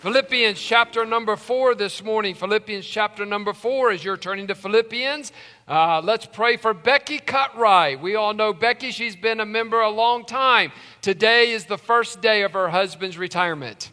Philippians chapter number four this morning. Philippians chapter number four, as you're turning to Philippians, uh, let's pray for Becky Cutright. We all know Becky, she's been a member a long time. Today is the first day of her husband's retirement.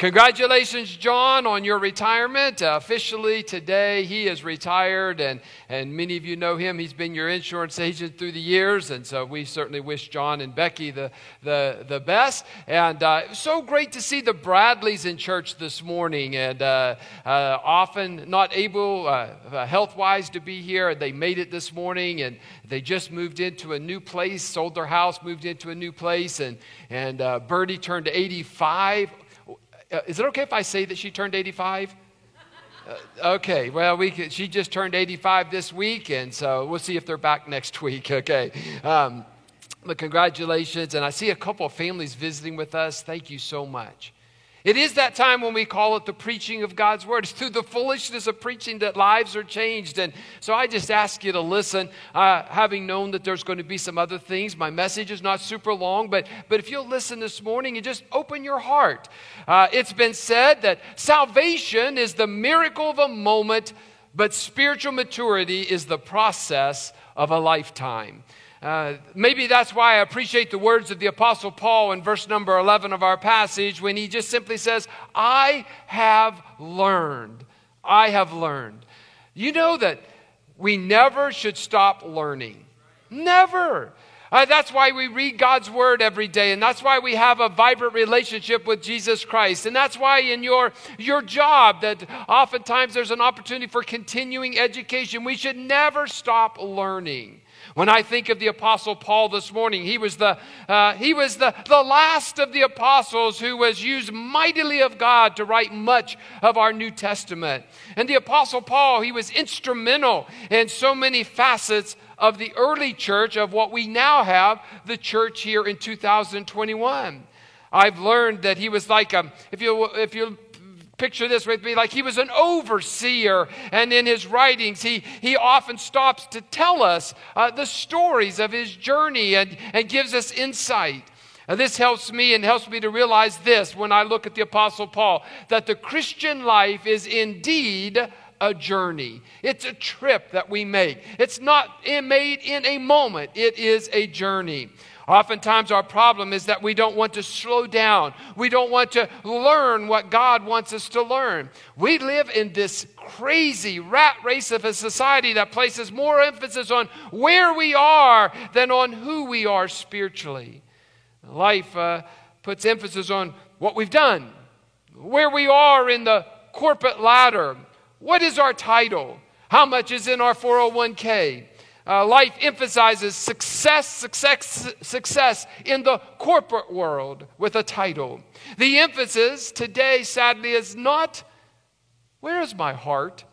Congratulations, John, on your retirement. Uh, officially today, he is retired, and, and many of you know him. He's been your insurance agent through the years, and so we certainly wish John and Becky the, the, the best. And uh, so great to see the Bradleys in church this morning, and uh, uh often not able uh, uh, health wise to be here. They made it this morning, and they just moved into a new place, sold their house, moved into a new place, and, and Birdie turned 85 uh, is it okay if I say that she turned 85? Uh, okay, well, we could, she just turned 85 this week, and so we'll see if they're back next week, okay? Um, but congratulations, and I see a couple of families visiting with us. Thank you so much. It is that time when we call it the preaching of God's word. It's through the foolishness of preaching that lives are changed. And so I just ask you to listen, uh, having known that there's going to be some other things. My message is not super long, but, but if you'll listen this morning and just open your heart. Uh, it's been said that salvation is the miracle of a moment, but spiritual maturity is the process of a lifetime. Uh, maybe that's why I appreciate the words of the Apostle Paul in verse number 11 of our passage when he just simply says, I have learned. I have learned. You know that we never should stop learning. Never. Uh, that's why we read God's word every day, and that's why we have a vibrant relationship with Jesus Christ. And that's why in your, your job, that oftentimes there's an opportunity for continuing education. We should never stop learning. When I think of the Apostle Paul this morning, he was, the, uh, he was the, the last of the apostles who was used mightily of God to write much of our New Testament. And the Apostle Paul, he was instrumental in so many facets of the early church, of what we now have, the church here in 2021. I've learned that he was like a, if you, if you picture this with me like he was an overseer and in his writings he, he often stops to tell us uh, the stories of his journey and, and gives us insight this helps me and helps me to realize this when i look at the apostle paul that the christian life is indeed a journey. It's a trip that we make. It's not made in a moment, it is a journey. Oftentimes, our problem is that we don't want to slow down. We don't want to learn what God wants us to learn. We live in this crazy rat race of a society that places more emphasis on where we are than on who we are spiritually. Life uh, puts emphasis on what we've done, where we are in the corporate ladder, what is our title, how much is in our 401k uh, life emphasizes success, success, success in the corporate world with a title. The emphasis today, sadly, is not where is my heart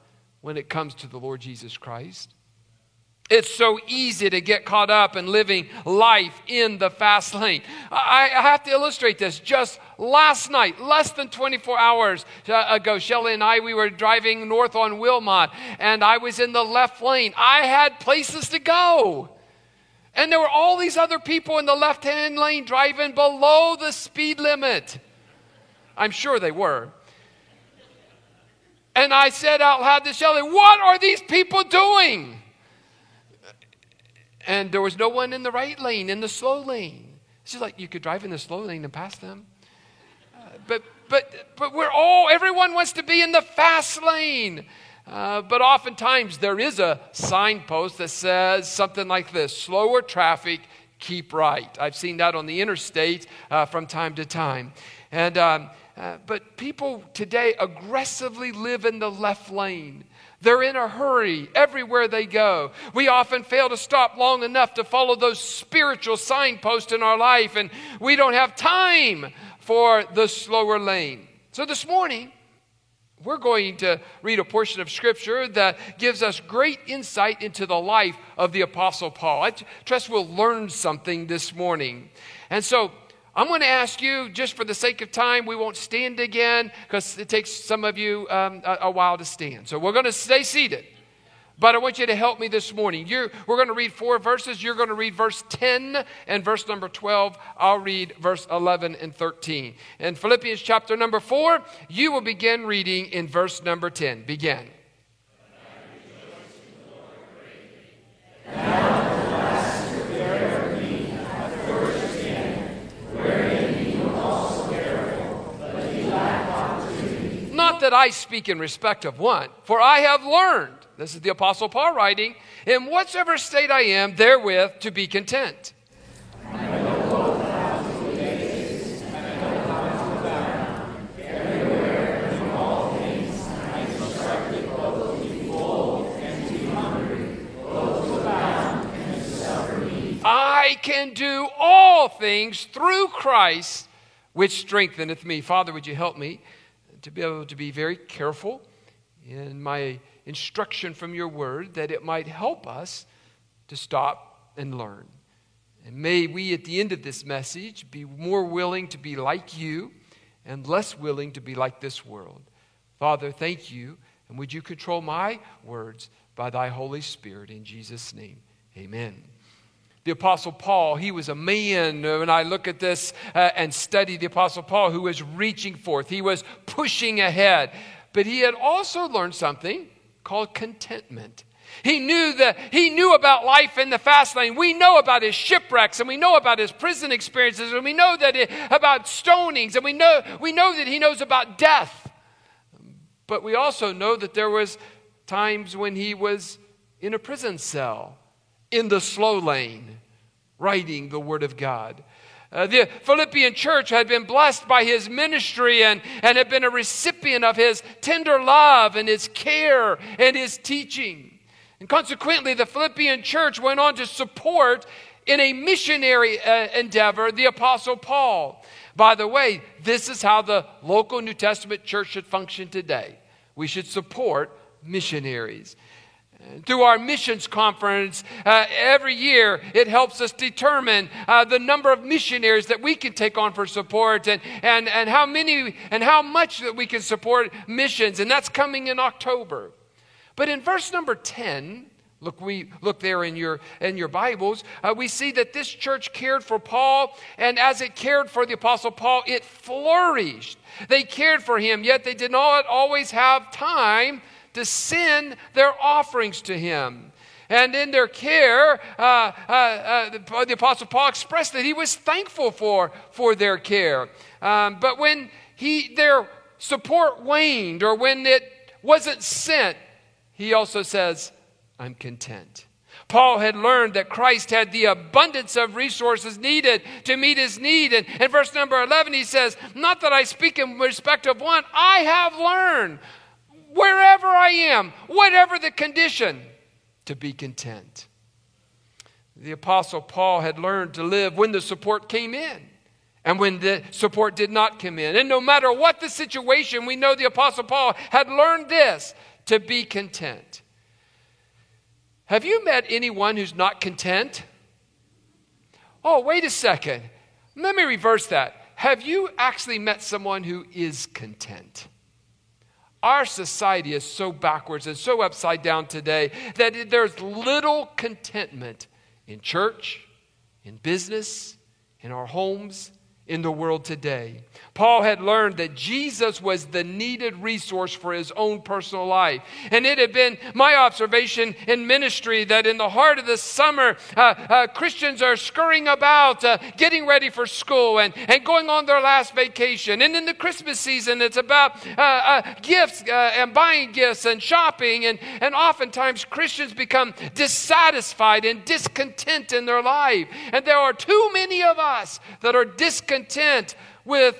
when it comes to the Lord Jesus Christ? It's so easy to get caught up in living life in the fast lane. I, I, have to illustrate this. Just last night, less than 24 hours uh, ago, Shelly and I, we were driving north on Wilmot, and I was in the left lane. I had places to go. And there were all these other people in the left hand lane driving below the speed limit. I'm sure they were. And I said out loud to Shelly, What are these people doing? And there was no one in the right lane, in the slow lane. It's just like you could drive in the slow lane and pass them. Uh, but, but, but we're all, everyone wants to be in the fast lane. Uh, but oftentimes there is a signpost that says something like this slower traffic, keep right. I've seen that on the interstate uh, from time to time. And, um, uh, but people today aggressively live in the left lane. They're in a hurry everywhere they go. We often fail to stop long enough to follow those spiritual signposts in our life, and we don't have time for the slower lane. So this morning, we're going to read a portion of Scripture that gives us great insight into the life of the Apostle Paul. I trust we'll learn something this morning. And so, I'm going to ask you, just for the sake of time, we won't stand again because it takes some of you um, a, a, while to stand. So we're going to stay seated. But I want you to help me this morning. You're, we're going to read four verses. You're going to read verse 10 and verse number 12. I'll read verse 11 and 13. In Philippians chapter number 4, you will begin reading in verse number 10. Begin. That I speak in respect of one, for I have learned, this is the Apostle Paul writing, in whatsoever state I am, therewith to be content. I can do all things through Christ, which strengtheneth me. Father, would you help me? To be able to be very careful in my instruction from your word that it might help us to stop and learn. And may we, at the end of this message, be more willing to be like you and less willing to be like this world. Father, thank you. And would you control my words by thy Holy Spirit in Jesus' name? Amen the Apostle Paul. He was a man, uh, when I look at this uh, and study the Apostle Paul, who was reaching forth, he was pushing ahead. But he had also learned something called contentment. He knew that he knew about life in the fast lane. We know about his shipwrecks and we know about his prison experiences and we know that it, about stonings and we know we know that he knows about death. But we also know that there was times when he was in a prison cell in the slow lane, writing the Word of God. Uh, the Philippian church had been blessed by his ministry and, and had been a recipient of his tender love and his care and his teaching. And consequently, the Philippian church went on to support in a missionary uh, endeavor the Apostle Paul. By the way, this is how the local New Testament church should function today. We should support missionaries through our missions conference uh, every year it helps us determine uh, the number of missionaries that we can take on for support and, and, and how many and how much that we can support missions and that's coming in october. But in verse number 10 look we look there in your in your bibles uh, we see that this church cared for paul and as it cared for the apostle paul it flourished. They cared for him yet they did not always have time to send their offerings to him. And in their care, uh, uh, uh, the, the, Apostle Paul expressed that he was thankful for, for their care. Um, but when he, their support waned or when it wasn't sent, he also says, I'm content. Paul had learned that Christ had the abundance of resources needed to meet his need. And in verse number 11, he says, Not that I speak in respect of one, I have learned wherever I am, whatever the condition, to be content. The Apostle Paul had learned to live when the support came in and when the support did not come in. And no matter what the situation, we know the Apostle Paul had learned this to be content. Have you met anyone who's not content? Oh, wait a second. Let me reverse that. Have you actually met someone who is content? Our society is so backwards and so upside down today that there's little contentment in church, in business, in our homes, in the world today. Paul had learned that Jesus was the needed resource for his own personal life. And it had been my observation in ministry that in the heart of the summer, uh, uh, Christians are scurrying about, uh, getting ready for school and, and going on their last vacation. And in the Christmas season, it's about uh, uh, gifts uh, and buying gifts and shopping. And, and oftentimes, Christians become dissatisfied and discontent in their life. And there are too many of us that are discontent with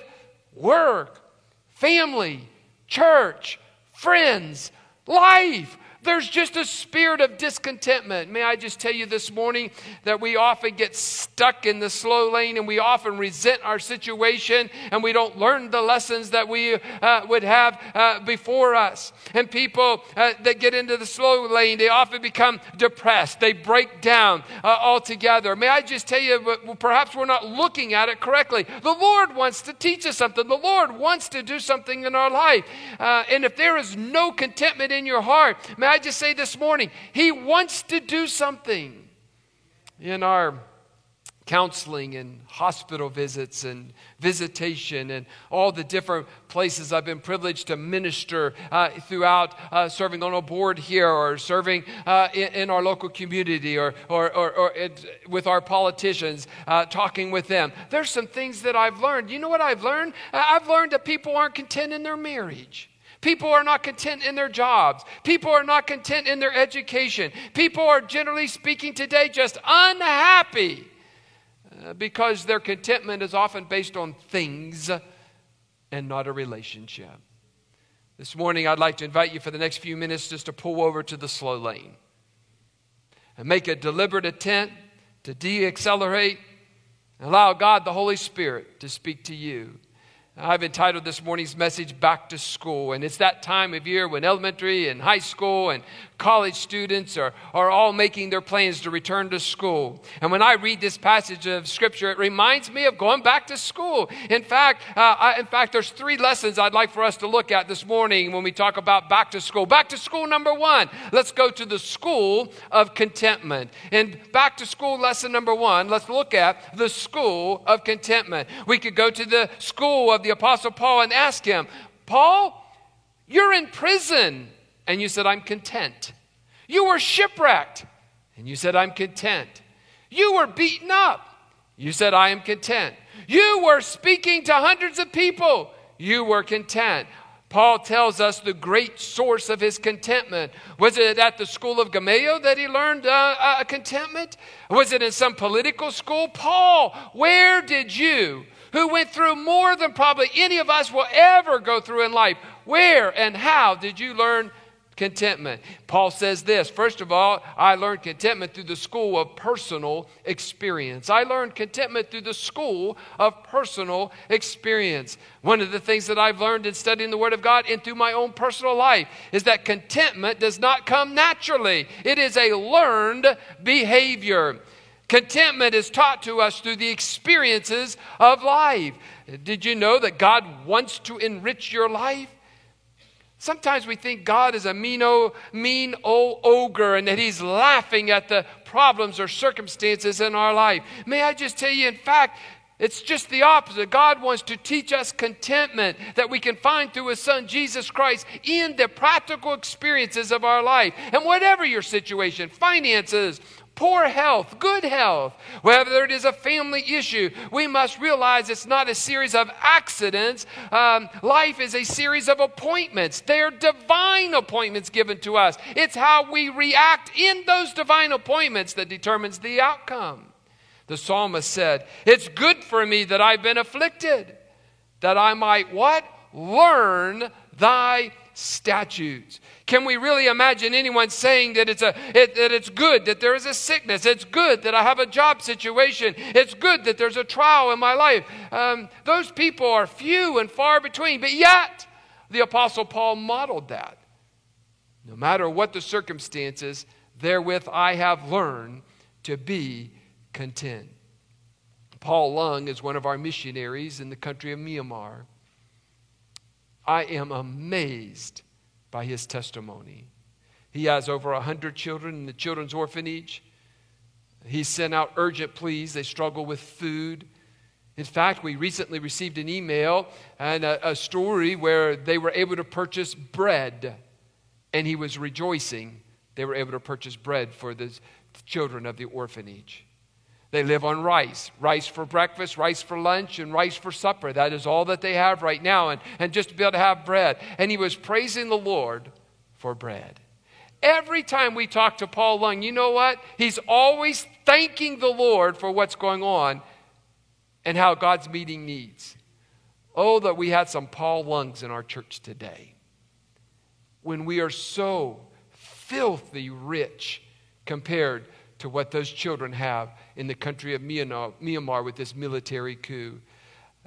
work, family, church, friends, life, there's just a spirit of discontentment. May I just tell you this morning that we often get stuck in the slow lane and we often resent our situation and we don't learn the lessons that we uh, would have uh, before us. And people uh, that get into the slow lane, they often become depressed. They break down uh, altogether. May I just tell you, perhaps we're not looking at it correctly. The Lord wants to teach us something, the Lord wants to do something in our life. Uh, and if there is no contentment in your heart, may I just say this morning, He wants to do something in our counseling and hospital visits and visitation and all the different places I've been privileged to minister uh, throughout uh, serving on a board here or serving uh, in, in, our local community or, or, or, or it, with our politicians, uh, talking with them. There's some things that I've learned. You know what I've learned? I've learned that people aren't content in their marriage. People are not content in their jobs. People are not content in their education. People are generally speaking today just unhappy uh, because their contentment is often based on things and not a relationship. This morning, I'd like to invite you for the next few minutes just to pull over to the slow lane and make a deliberate attempt to de accelerate and allow God, the Holy Spirit, to speak to you. I've entitled this morning's message Back to School. And it's that time of year when elementary and high school and college students are, are all making their plans to return to school. And when I read this passage of Scripture, it reminds me of going back to school. In fact, uh, I, in fact, there's three lessons I'd like for us to look at this morning when we talk about back to school. Back to school number one, let's go to the school of contentment. And back to school lesson number one, let's look at the school of contentment. We could go to the school of the Apostle Paul and ask him, Paul, you're in prison. And you said, I'm content. You were shipwrecked. And you said, I'm content. You were beaten up. You said, I am content. You were speaking to hundreds of people. You were content. Paul tells us the great source of his contentment. Was it at the school of Gamaliel that he learned uh, uh, contentment? Was it in some political school? Paul, where did you, who went through more than probably any of us will ever go through in life, where and how did you learn contentment. Paul says this First of all, I learned contentment through the school of personal experience. I learned contentment through the school of personal experience. One of the things that I've learned in studying the Word of God and through my own personal life is that contentment does not come naturally, it is a learned behavior. Contentment is taught to us through the experiences of life. Did you know that God wants to enrich your life? Sometimes we think God is a mean, old, mean old ogre and that he's laughing at the problems or circumstances in our life. May I just tell you, in fact, it's just the opposite. God wants to teach us contentment that we can find through His Son, Jesus Christ, in the practical experiences of our life. And whatever your situation, finances, poor health, good health, whether it is a family issue, we must realize it's not a series of accidents. Um, life is a series of appointments. They're divine appointments given to us. It's how we react in those divine appointments that determines the outcome. The psalmist said, It's good for me that I've been afflicted, that I might what? Learn thy statutes. Can we really imagine anyone saying that it's, a, it, that it's good that there is a sickness? It's good that I have a job situation. It's good that there's a trial in my life. Um, those people are few and far between, but yet the Apostle Paul modeled that. No matter what the circumstances, therewith I have learned to be content. Paul Lung is one of our missionaries in the country of Myanmar. I am amazed by his testimony. He has over 100 children in the children's orphanage. He sent out urgent pleas. They struggle with food. In fact, we recently received an email and a, a, story where they were able to purchase bread, and he was rejoicing they were able to purchase bread for the children of the orphanage. They live on rice rice for breakfast, rice for lunch, and rice for supper. That is all that they have right now, and, and just to be able to have bread. And he was praising the Lord for bread. Every time we talk to Paul Lung, you know what? He's always thanking the Lord for what's going on and how God's meeting needs. Oh, that we had some Paul Lungs in our church today. When we are so filthy rich compared to what those children have in the country of Myanmar with this military coup.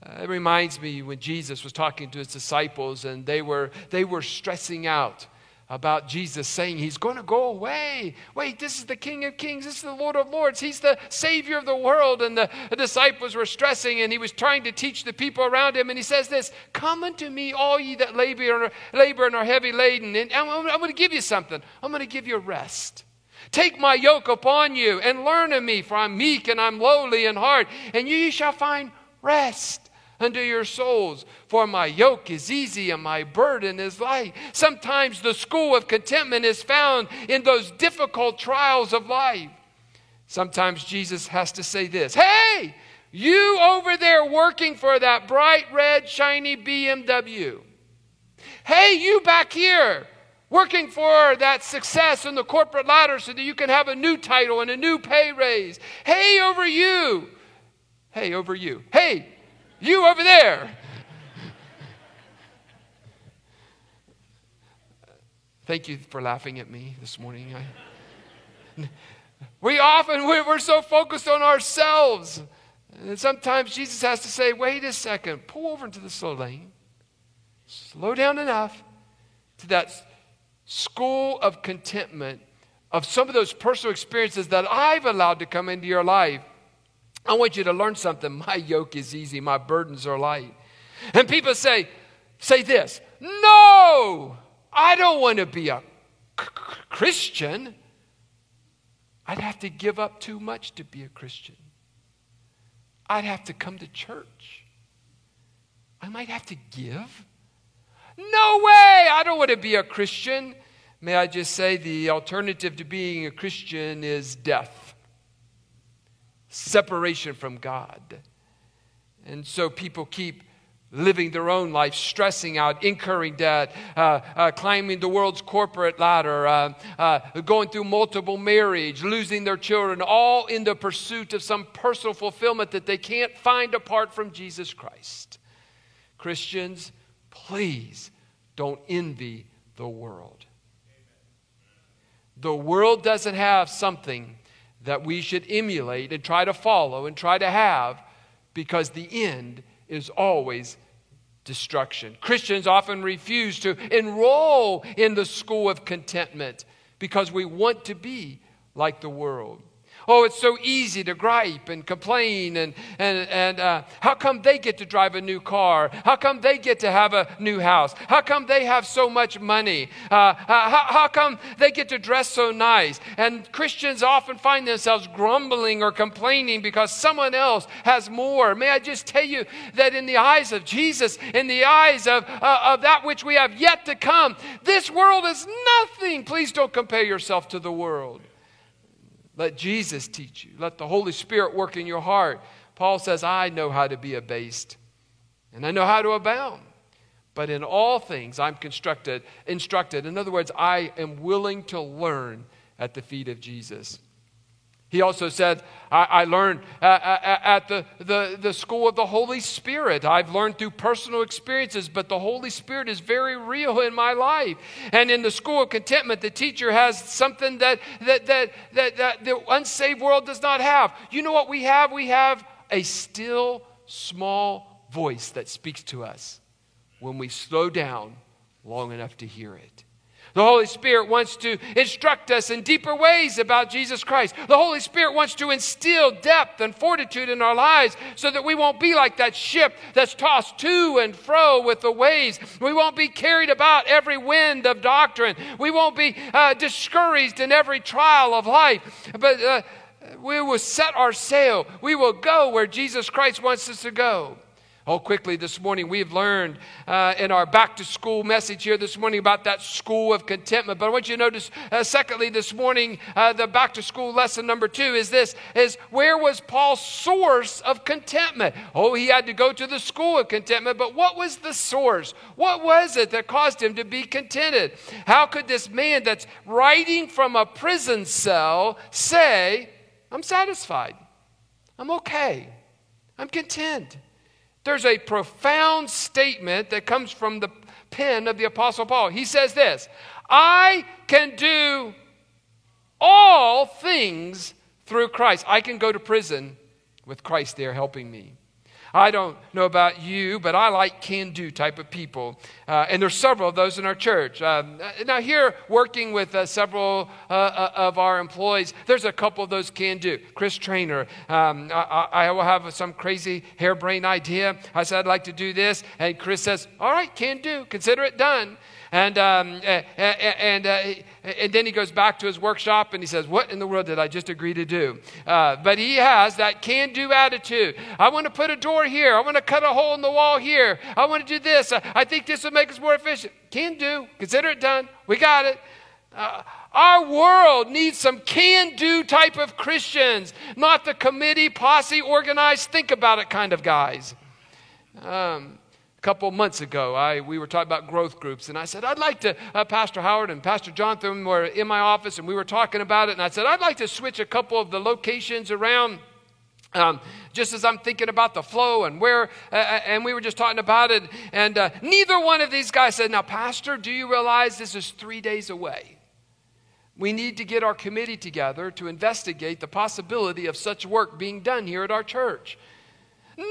Uh, it reminds me when Jesus was talking to his disciples and they were, they were stressing out about Jesus saying he's going to go away. Wait, this is the King of Kings. This is the Lord of Lords. He's the Savior of the world. And the, disciples were stressing, and he was trying to teach the people around him. And he says this Come unto me, all ye that labor, labor and are heavy laden. And I'm, I'm going to give you something. I'm going to give you rest. Take my yoke upon you and learn of me, for I'm meek and I'm lowly in heart, and ye shall find rest unto your souls. For my yoke is easy and my burden is light. Sometimes the school of contentment is found in those difficult trials of life. Sometimes Jesus has to say this Hey, you over there working for that bright red, shiny BMW. Hey, you back here working for that success in the corporate ladder so that you can have a new title and a new pay raise. Hey, over you. Hey, over you. Hey, you over there. Thank you for laughing at me this morning. I, we often, we're so focused on ourselves. And sometimes Jesus has to say, wait a second, pull over into the slow lane. Slow down enough to that school of contentment of some of those personal experiences that I've allowed to come into your life I want you to learn something. My yoke is easy, my burdens are light. And people say, say this No, I don't want to be a Christian. I'd have to give up too much to be a Christian. I'd have to come to church. I might have to give. No way! I don't want to be a Christian. May I just say the alternative to being a Christian is death separation from God. And so people keep living their own life, stressing out, incurring debt, uh, uh, climbing the world's corporate ladder, uh, uh, going through multiple marriage, losing their children, all in the pursuit of some personal fulfillment that they can't find apart from Jesus Christ. Christians, please don't envy the world. The world doesn't have something that we should emulate and try to follow and try to have because the end is always destruction. Christians often refuse to enroll in the school of contentment because we want to be like the world. Oh, it's so easy to gripe and complain. And, and, and uh, how come they get to drive a new car? How come they get to have a new house? How come they have so much money? Uh, uh, how, how come they get to dress so nice? And Christians often find themselves grumbling or complaining because someone else has more. May I just tell you that in the eyes of Jesus, in the eyes of, uh, of that which we have yet to come, this world is nothing. Please don't compare yourself to the world. Let Jesus teach you. Let the Holy Spirit work in your heart. Paul says, I know how to be abased, and I know how to abound. But in all things, I'm constructed, instructed. In other words, I am willing to learn at the feet of Jesus. He also said, I, I learned uh, uh, uh, at the, the, the school of the Holy Spirit. I've learned through personal experiences, but the Holy Spirit is very real in my life. And in the school of contentment, the teacher has something that, that, that, that, that the unsaved world does not have. You know what we have? We have a still, small voice that speaks to us when we slow down long enough to hear it. The Holy Spirit wants to instruct us in deeper ways about Jesus Christ. The Holy Spirit wants to instill depth and fortitude in our lives so that we won't be like that ship that's tossed to and fro with the waves. We won't be carried about every wind of doctrine. We won't be uh, discouraged in every trial of life. But uh, we will set our sail. We will go where Jesus Christ wants us to go. Oh, quickly this morning, we've learned uh, in our back to school message here this morning about that school of contentment. But I want you to notice, uh, secondly, this morning, uh, the back to school lesson number two is this: is where was Paul's source of contentment? Oh, he had to go to the school of contentment, but what was the source? What was it that caused him to be contented? How could this man that's writing from a prison cell say, "I'm satisfied, I'm okay, I'm content"? There's a profound statement that comes from the pen of the Apostle Paul. He says this I can do all things through Christ. I can go to prison with Christ there helping me. I don't know about you, but I like can do type of people. Uh, and there's several of those in our church. Um, now, here, working with uh, several uh, uh, of our employees, there's a couple of those can do. Chris Trainer, um, I, I, will have some crazy harebrained idea. I said, I'd like to do this. And Chris says, All right, can do. Consider it done. And, um, and, uh, and then he goes back to his workshop and he says, What in the world did I just agree to do? Uh, but he has that can do attitude. I want to put a door here. I want to cut a hole in the wall here. I want to do this. I think this will make us more efficient. Can do. Consider it done. We got it. Uh, our world needs some can do type of Christians, not the committee, posse, organized, think about it kind of guys. Um, couple months ago, I, we were talking about growth groups, and I said, I'd like to, uh, Pastor Howard and Pastor Jonathan were in my office, and we were talking about it, and I said, I'd like to switch a couple of the locations around. Um, just as I'm thinking about the flow and where, uh and we were just talking about it, and uh, neither one of these guys said, Now, Pastor, do you realize this is three days away? We need to get our committee together to investigate the possibility of such work being done here at our church.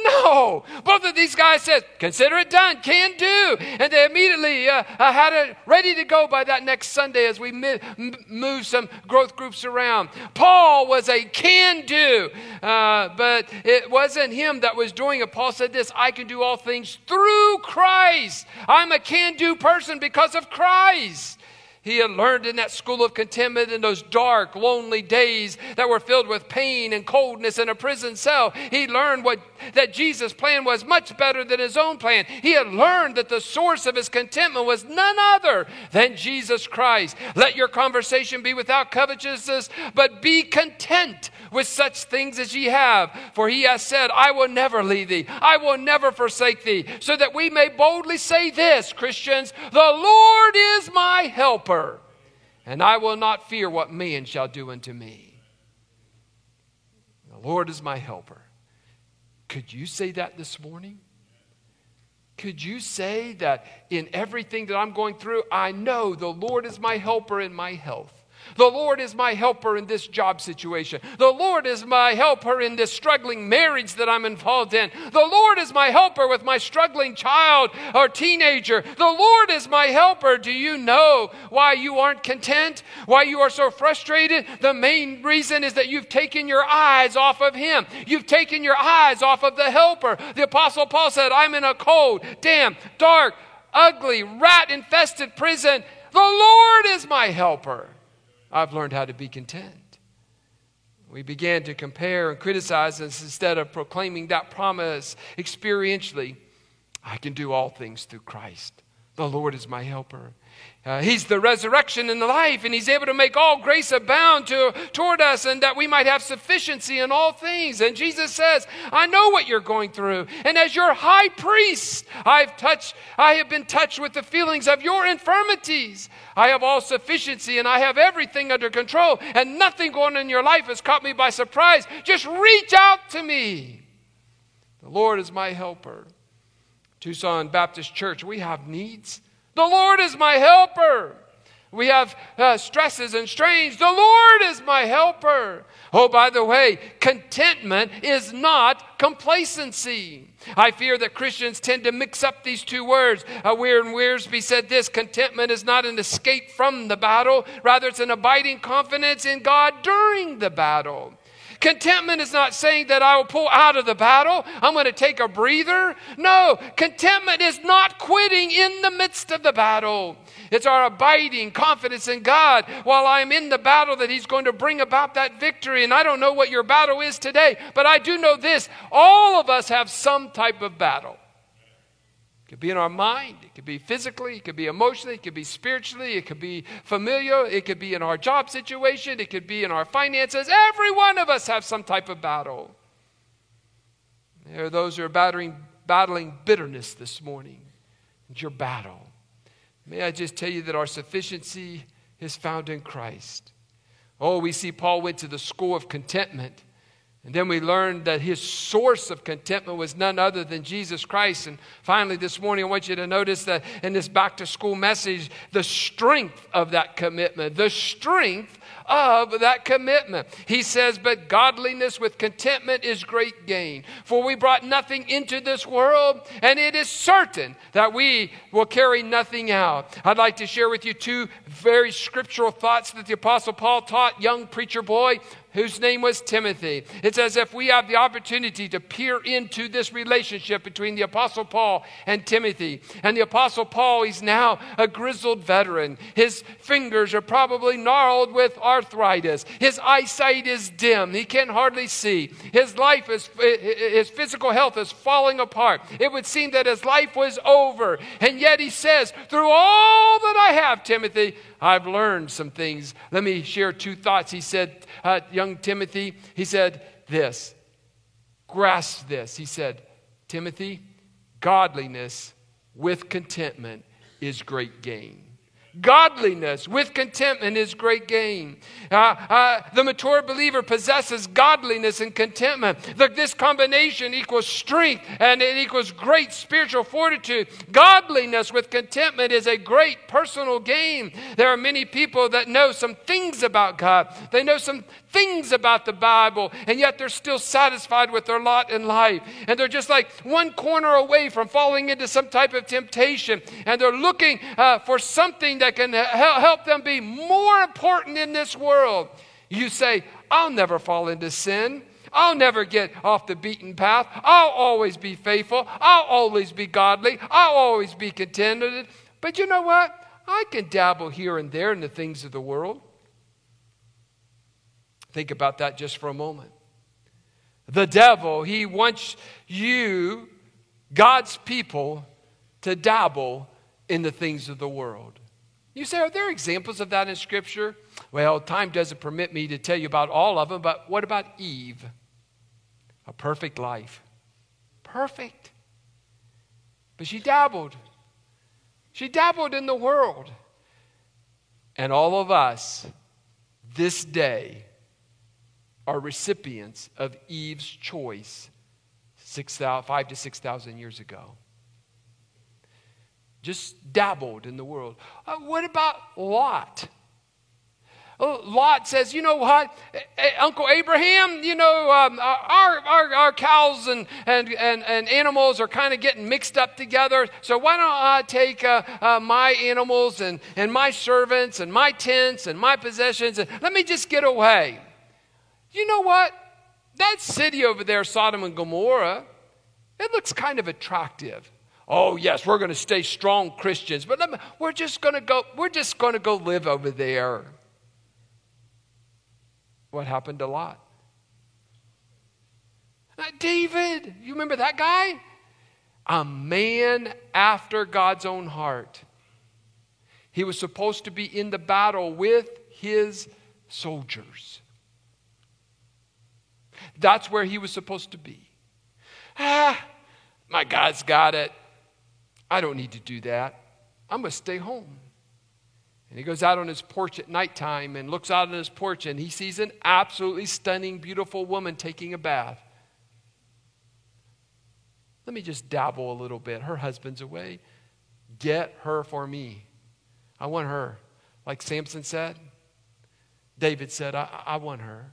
No. Both of these guys said, consider it done, can do. And they immediately uh, uh, had it ready to go by that next Sunday as we mi- move some growth groups around. Paul was a can do, uh, but it wasn't him that was doing it. Paul said this I can do all things through Christ. I'm a can do person because of Christ. He had learned in that school of contentment in those dark, lonely days that were filled with pain and coldness in a prison cell. He learned what, that Jesus' plan was much better than his own plan. He had learned that the source of his contentment was none other than Jesus Christ. Let your conversation be without covetousness, but be content with such things as ye have. For he has said, I will never leave thee, I will never forsake thee, so that we may boldly say this, Christians, the Lord is my helper, and I will not fear what men shall do unto me. The Lord is my helper. Could you say that this morning? Could you say that in everything that I'm going through, I know the Lord is my helper in my health? The Lord is my helper in this job situation. The Lord is my helper in this struggling marriage that I'm involved in. The Lord is my helper with my struggling child or teenager. The Lord is my helper. Do you know why you aren't content? Why you are so frustrated? The main reason is that you've taken your eyes off of Him. You've taken your eyes off of the helper. The Apostle Paul said, I'm in a cold, damp, dark, ugly, rat infested prison. The Lord is my helper. I've learned how to be content. We began to compare and criticize us instead of proclaiming that promise experientially. I can do all things through Christ. The Lord is my helper. Uh, he's the resurrection and the life, and He's able to make all grace abound to, toward us, and that we might have sufficiency in all things. And Jesus says, I know what you're going through. And as your high priest, I've touched, I have been touched with the feelings of your infirmities. I have all sufficiency, and I have everything under control, and nothing going on in your life has caught me by surprise. Just reach out to me. The Lord is my helper. Tucson Baptist Church, we have needs. The Lord is my helper. We have uh, stresses and strains. The Lord is my helper. Oh, by the way, contentment is not complacency. I fear that Christians tend to mix up these two words. Uh, Warren Wiersbe said this contentment is not an escape from the battle, rather, it's an abiding confidence in God during the battle. Contentment is not saying that I will pull out of the battle, I'm going to take a breather. No, contentment is not quitting in the midst of the battle. It's our abiding confidence in God while I'm in the battle that He's going to bring about that victory. And I don't know what your battle is today, but I do know this all of us have some type of battle could be in our mind, it could be physically, it could be emotionally, it could be spiritually, it could be familial, it could be in our job situation, it could be in our finances. Every one of us have some type of battle. There are those who are battling, battling bitterness this morning. It's your battle. May I just tell you that our sufficiency is found in Christ. Oh, we see Paul went to the school of contentment And then we learned that his source of contentment was none other than Jesus Christ. And finally, this morning, I want you to notice that in this back to school message, the strength of that commitment, the strength of that commitment. He says, But godliness with contentment is great gain. For we brought nothing into this world, and it is certain that we will carry nothing out. I'd like to share with you two very scriptural thoughts that the Apostle Paul taught young preacher boy whose name was Timothy. It's as if we have the opportunity to peer into this relationship between the Apostle Paul and Timothy. And the Apostle Paul, he's now a grizzled veteran. His fingers are probably gnarled with arthritis. His eyesight is dim. He can hardly see. His life is, his physical health is falling apart. It would seem that his life was over. And yet he says, through all that I have, Timothy, I've learned some things. Let me share two thoughts. He said, uh, young Timothy, he said this, grasp this. He said, Timothy, godliness with contentment is great gain. Godliness with contentment is great gain. Uh, uh, the mature believer possesses godliness and contentment. The, this combination equals strength and it equals great spiritual fortitude. Godliness with contentment is a great personal gain. There are many people that know some things about God, they know some things about the Bible, and yet they're still satisfied with their lot in life. And they're just like one corner away from falling into some type of temptation, and they're looking uh, for something that can help them be more important in this world. You say, I'll never fall into sin. I'll never get off the beaten path. I'll always be faithful. I'll always be godly. I'll always be contented. But you know what? I can dabble here and there in the things of the world. Think about that just for a moment. The devil, he wants you, God's people, to dabble in the things of the world. You say, are there examples of that in Scripture? Well, time doesn't permit me to tell you about all of them, but what about Eve? A perfect life. Perfect. But she dabbled. She dabbled in the world. And all of us, this day, are recipients of Eve's choice 6, five to 6,000 years ago. Just dabbled in the world. Uh, what about Lot? Oh, Lot says, you know what, Uncle Abraham, you know, um, our, our, our cows and, and, and, and animals are kind of getting mixed up together. So why don't I take uh, uh, my animals and, and my servants and my tents and my possessions and let me just get away. You know what? That city over there, Sodom and Gomorrah, it looks kind of attractive. Oh, yes, we're going to stay strong Christians, but me, we're just going to go we're just going to go live over there. What happened to Lot? Uh, David, you remember that guy? A man after God's own heart. He was supposed to be in the battle with his soldiers. That's where he was supposed to be. Ah, my God's got it. I don't need to do that. I'm going to stay home. And he goes out on his porch at nighttime and looks out on his porch and he sees an absolutely stunning, beautiful woman taking a bath. Let me just dabble a little bit. Her husband's away. Get her for me. I want her. Like Samson said, David said, I, I want her.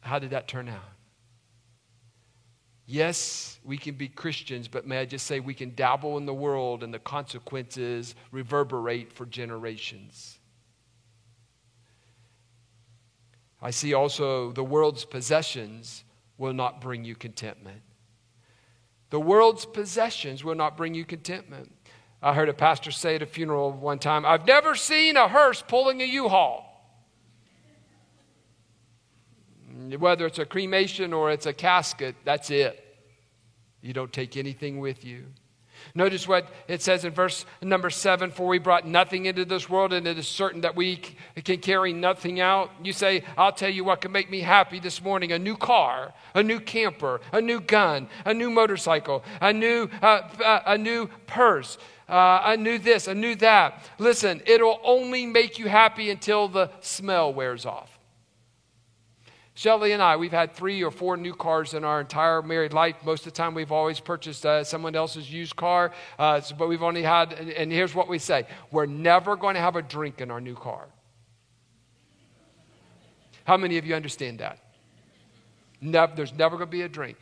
How did that turn out? Yes, we can be Christians, but may I just say we can dabble in the world and the consequences reverberate for generations. I see also the world's possessions will not bring you contentment. The world's possessions will not bring you contentment. I heard a pastor say at a funeral one time, I've never seen a hearse pulling a U Haul. Whether it's a cremation or it's a casket, that's it. You don't take anything with you. Notice what it says in verse number seven For we brought nothing into this world, and it is certain that we can carry nothing out. You say, I'll tell you what can make me happy this morning a new car, a new camper, a new gun, a new motorcycle, a new, uh, uh, a new purse. Uh, I this, I knew that. Listen, it'll only make you happy until the smell wears off. Shelly and I, we've had three or four new cars in our entire married life. Most of the time, we've always purchased uh, someone else's used car, uh, but we've only had, and, and here's what we say we're never going to have a drink in our new car. How many of you understand that? Never, there's never going to be a drink.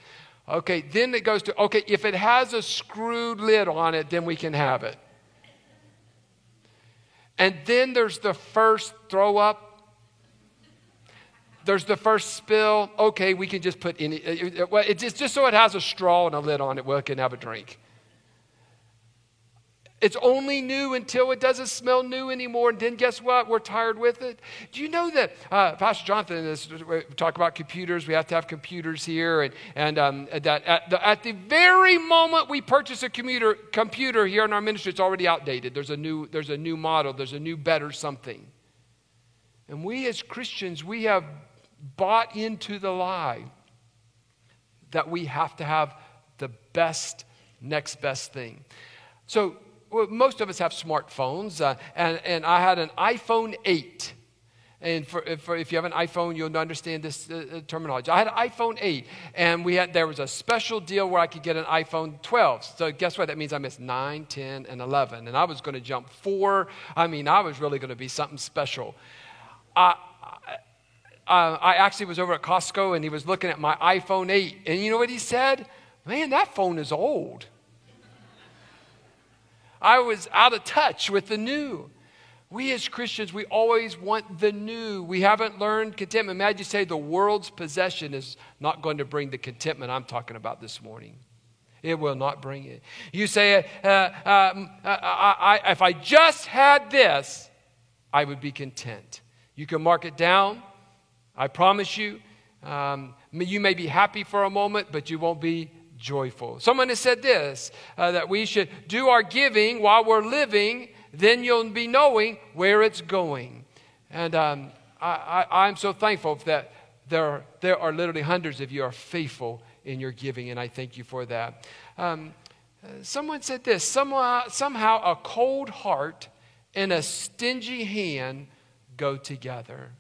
Okay, then it goes to, okay, if it has a screwed lid on it, then we can have it. And then there's the first throw up. There's the first spill. Okay, we can just put any, Well, it's just, so it has a straw and a lid on it, we can have a drink. It's only new until it doesn't smell new anymore. And then guess what? We're tired with it. Do you know that uh, Pastor Jonathan is we talk about computers? We have to have computers here, and, and um, that at the, at the very moment we purchase a computer computer here in our ministry, it's already outdated. There's a new there's a new model. There's a new better something. And we as Christians, we have bought into the lie that we have to have the best next best thing. So well, most of us have smartphones, uh, and, and I had an iPhone 8. And for, for, if you have an iPhone, you'll understand this uh, uh terminology. I had an iPhone 8, and we had, there was a special deal where I could get an iPhone 12. So guess what? That means I missed 9, 10, and 11. And I was going to jump four. I mean, I was really going to be something special. I, I, I actually was over at Costco, and he was looking at my iPhone 8. And you know what he said? Man, that phone is old. I was out of touch with the new. We as Christians, we always want the new. We haven't learned contentment. Imagine you say the world's possession is not going to bring the contentment I'm talking about this morning. It will not bring it. You say, uh, um, uh, I, I, if I just had this, I would be content. You can mark it down. I promise you. Um, you may be happy for a moment, but you won't be joyful. Someone has said this uh, that we should do our giving while we're living, then you'll be knowing where it's going. And um, I, I'm so thankful that there are, there are literally hundreds of you are faithful in your giving, and I thank you for that. Um, someone said this somehow, somehow a cold heart and a stingy hand go together.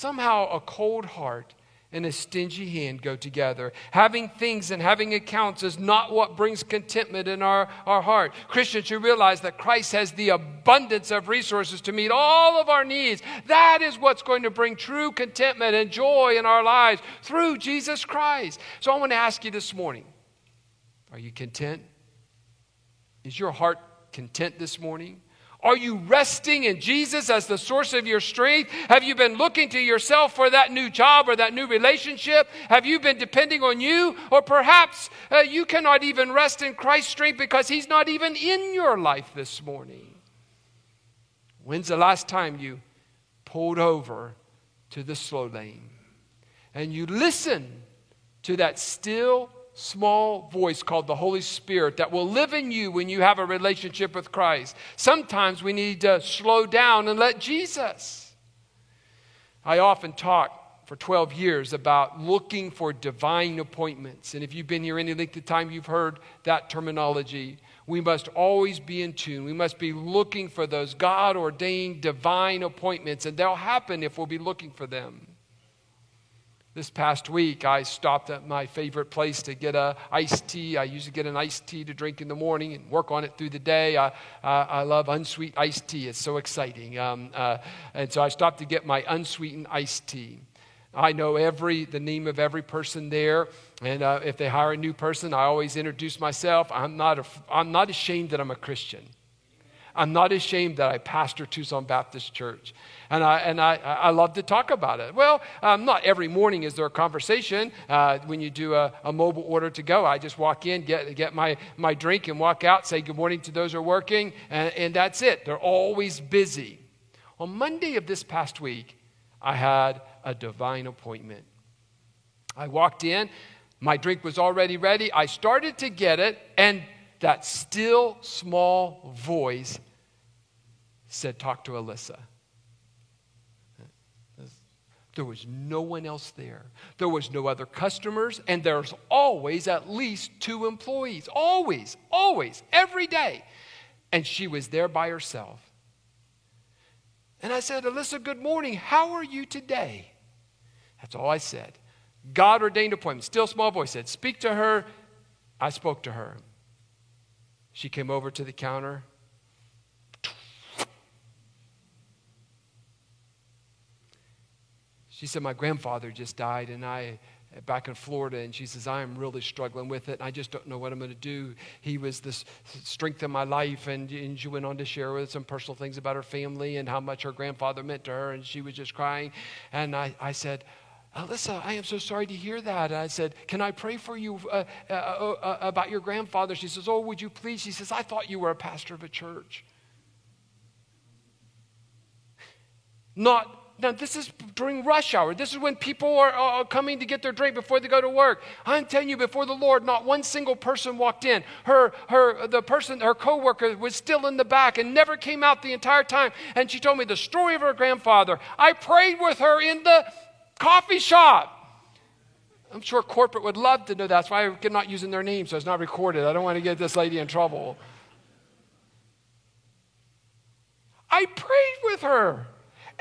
Somehow a cold heart and a stingy hand go together. Having things and having accounts is not what brings contentment in our, our heart. Christians should realize that Christ has the abundance of resources to meet all of our needs. That is what's going to bring true contentment and joy in our lives through Jesus Christ. So I want to ask you this morning are you content? Is your heart content this morning? Are you resting in Jesus as the source of your strength? Have you been looking to yourself for that new job or that new relationship? Have you been depending on you? Or perhaps uh, you cannot even rest in Christ's strength because He's not even in your life this morning. When's the last time you pulled over to the slow lane and you listened to that still small voice called the Holy Spirit that will live in you when you have a relationship with Christ. Sometimes we need to slow down and let Jesus. I often talk for 12 years about looking for divine appointments. And if you've been here any length of time, you've heard that terminology. We must always be in tune. We must be looking for those God ordained divine appointments, and they'll happen if we'll be looking for them. This past week, I stopped at my favorite place to get a iced tea. I usually get an iced tea to drink in the morning and work on it through the day. I, uh, I love unsweet iced tea. It's so exciting. Um, uh, and so I stopped to get my unsweetened iced tea. I know every the name of every person there, and uh, if they hire a new person, I always introduce myself. I'm not, a, I'm not ashamed that I'm a Christian. I'm not ashamed that I pastor Tucson Baptist Church. And I, and I, I love to talk about it. Well, um, not every morning is there a conversation. Uh, when you do a, a, mobile order to go, I just walk in, get, get my, my drink, and walk out, say good morning to those who are working, and, and that's it. They're always busy. On Monday of this past week, I had a divine appointment. I walked in, my drink was already ready. I started to get it, and that still small voice said, Talk to Alyssa. There was no one else there. There was no other customers, and there's always at least two employees. Always, always, every day. And she was there by herself. And I said, Alyssa, good morning. How are you today? That's all I said. God ordained appointment. Still small voice said, Speak to her. I spoke to her. She came over to the counter. She said, My grandfather just died, and I back in Florida, and she says, I am really struggling with it. I just don't know what I'm going to do. He was the strength of my life. And, and she went on to share with some personal things about her family and how much her grandfather meant to her. And she was just crying. And I, I said, Alyssa, I am so sorry to hear that. And I said, Can I pray for you uh, uh, uh, uh, about your grandfather? She says, Oh, would you please? She says, I thought you were a pastor of a church. Not now, this is during rush hour. This is when people are uh, coming to get their drink before they go to work. I'm telling you, before the Lord, not one single person walked in. Her, her, the person, her coworker was still in the back and never came out the entire time. And she told me the story of her grandfather. I prayed with her in the coffee shop. I'm sure corporate would love to know that. That's why I'm not using their name, so it's not recorded. I don't want to get this lady in trouble. I prayed with her.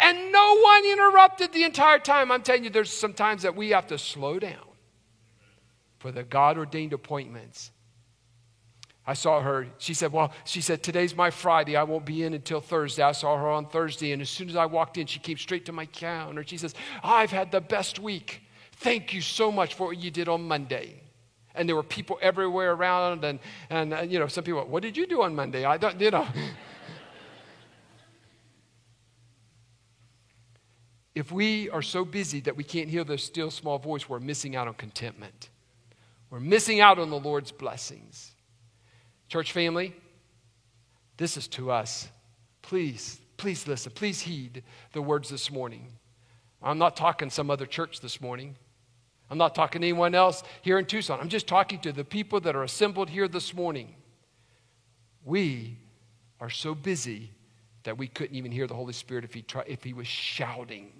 And no one interrupted the entire time. I'm telling you, there's some times that we have to slow down for the God ordained appointments. I saw her. She said, Well, she said, Today's my Friday. I won't be in until Thursday. I saw her on Thursday. And as soon as I walked in, she came straight to my counter. She says, I've had the best week. Thank you so much for what you did on Monday. And there were people everywhere around. And, and uh, you know, some people, What did you do on Monday? I don't, you know. If we are so busy that we can't hear the still small voice, we're missing out on contentment. We're missing out on the Lord's blessings. Church family, this is to us. Please, please listen. Please heed the words this morning. I'm not talking some other church this morning. I'm not talking to anyone else here in Tucson. I'm just talking to the people that are assembled here this morning. We are so busy that we couldn't even hear the Holy Spirit if he, try, if he was shouting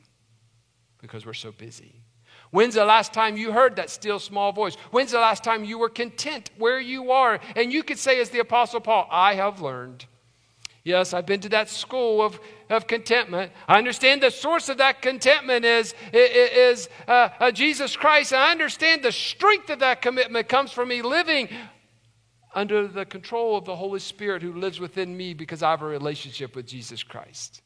because we're so busy. When's the last time you heard that still small voice? When's the last time you were content where you are? And you could say, as the Apostle Paul, I have learned. Yes, I've been to that school of, of contentment. I understand the source of that contentment is, is uh, uh, Jesus Christ. I understand the strength of that commitment comes from me living under the control of the Holy Spirit who lives within me because I have a relationship with Jesus Christ.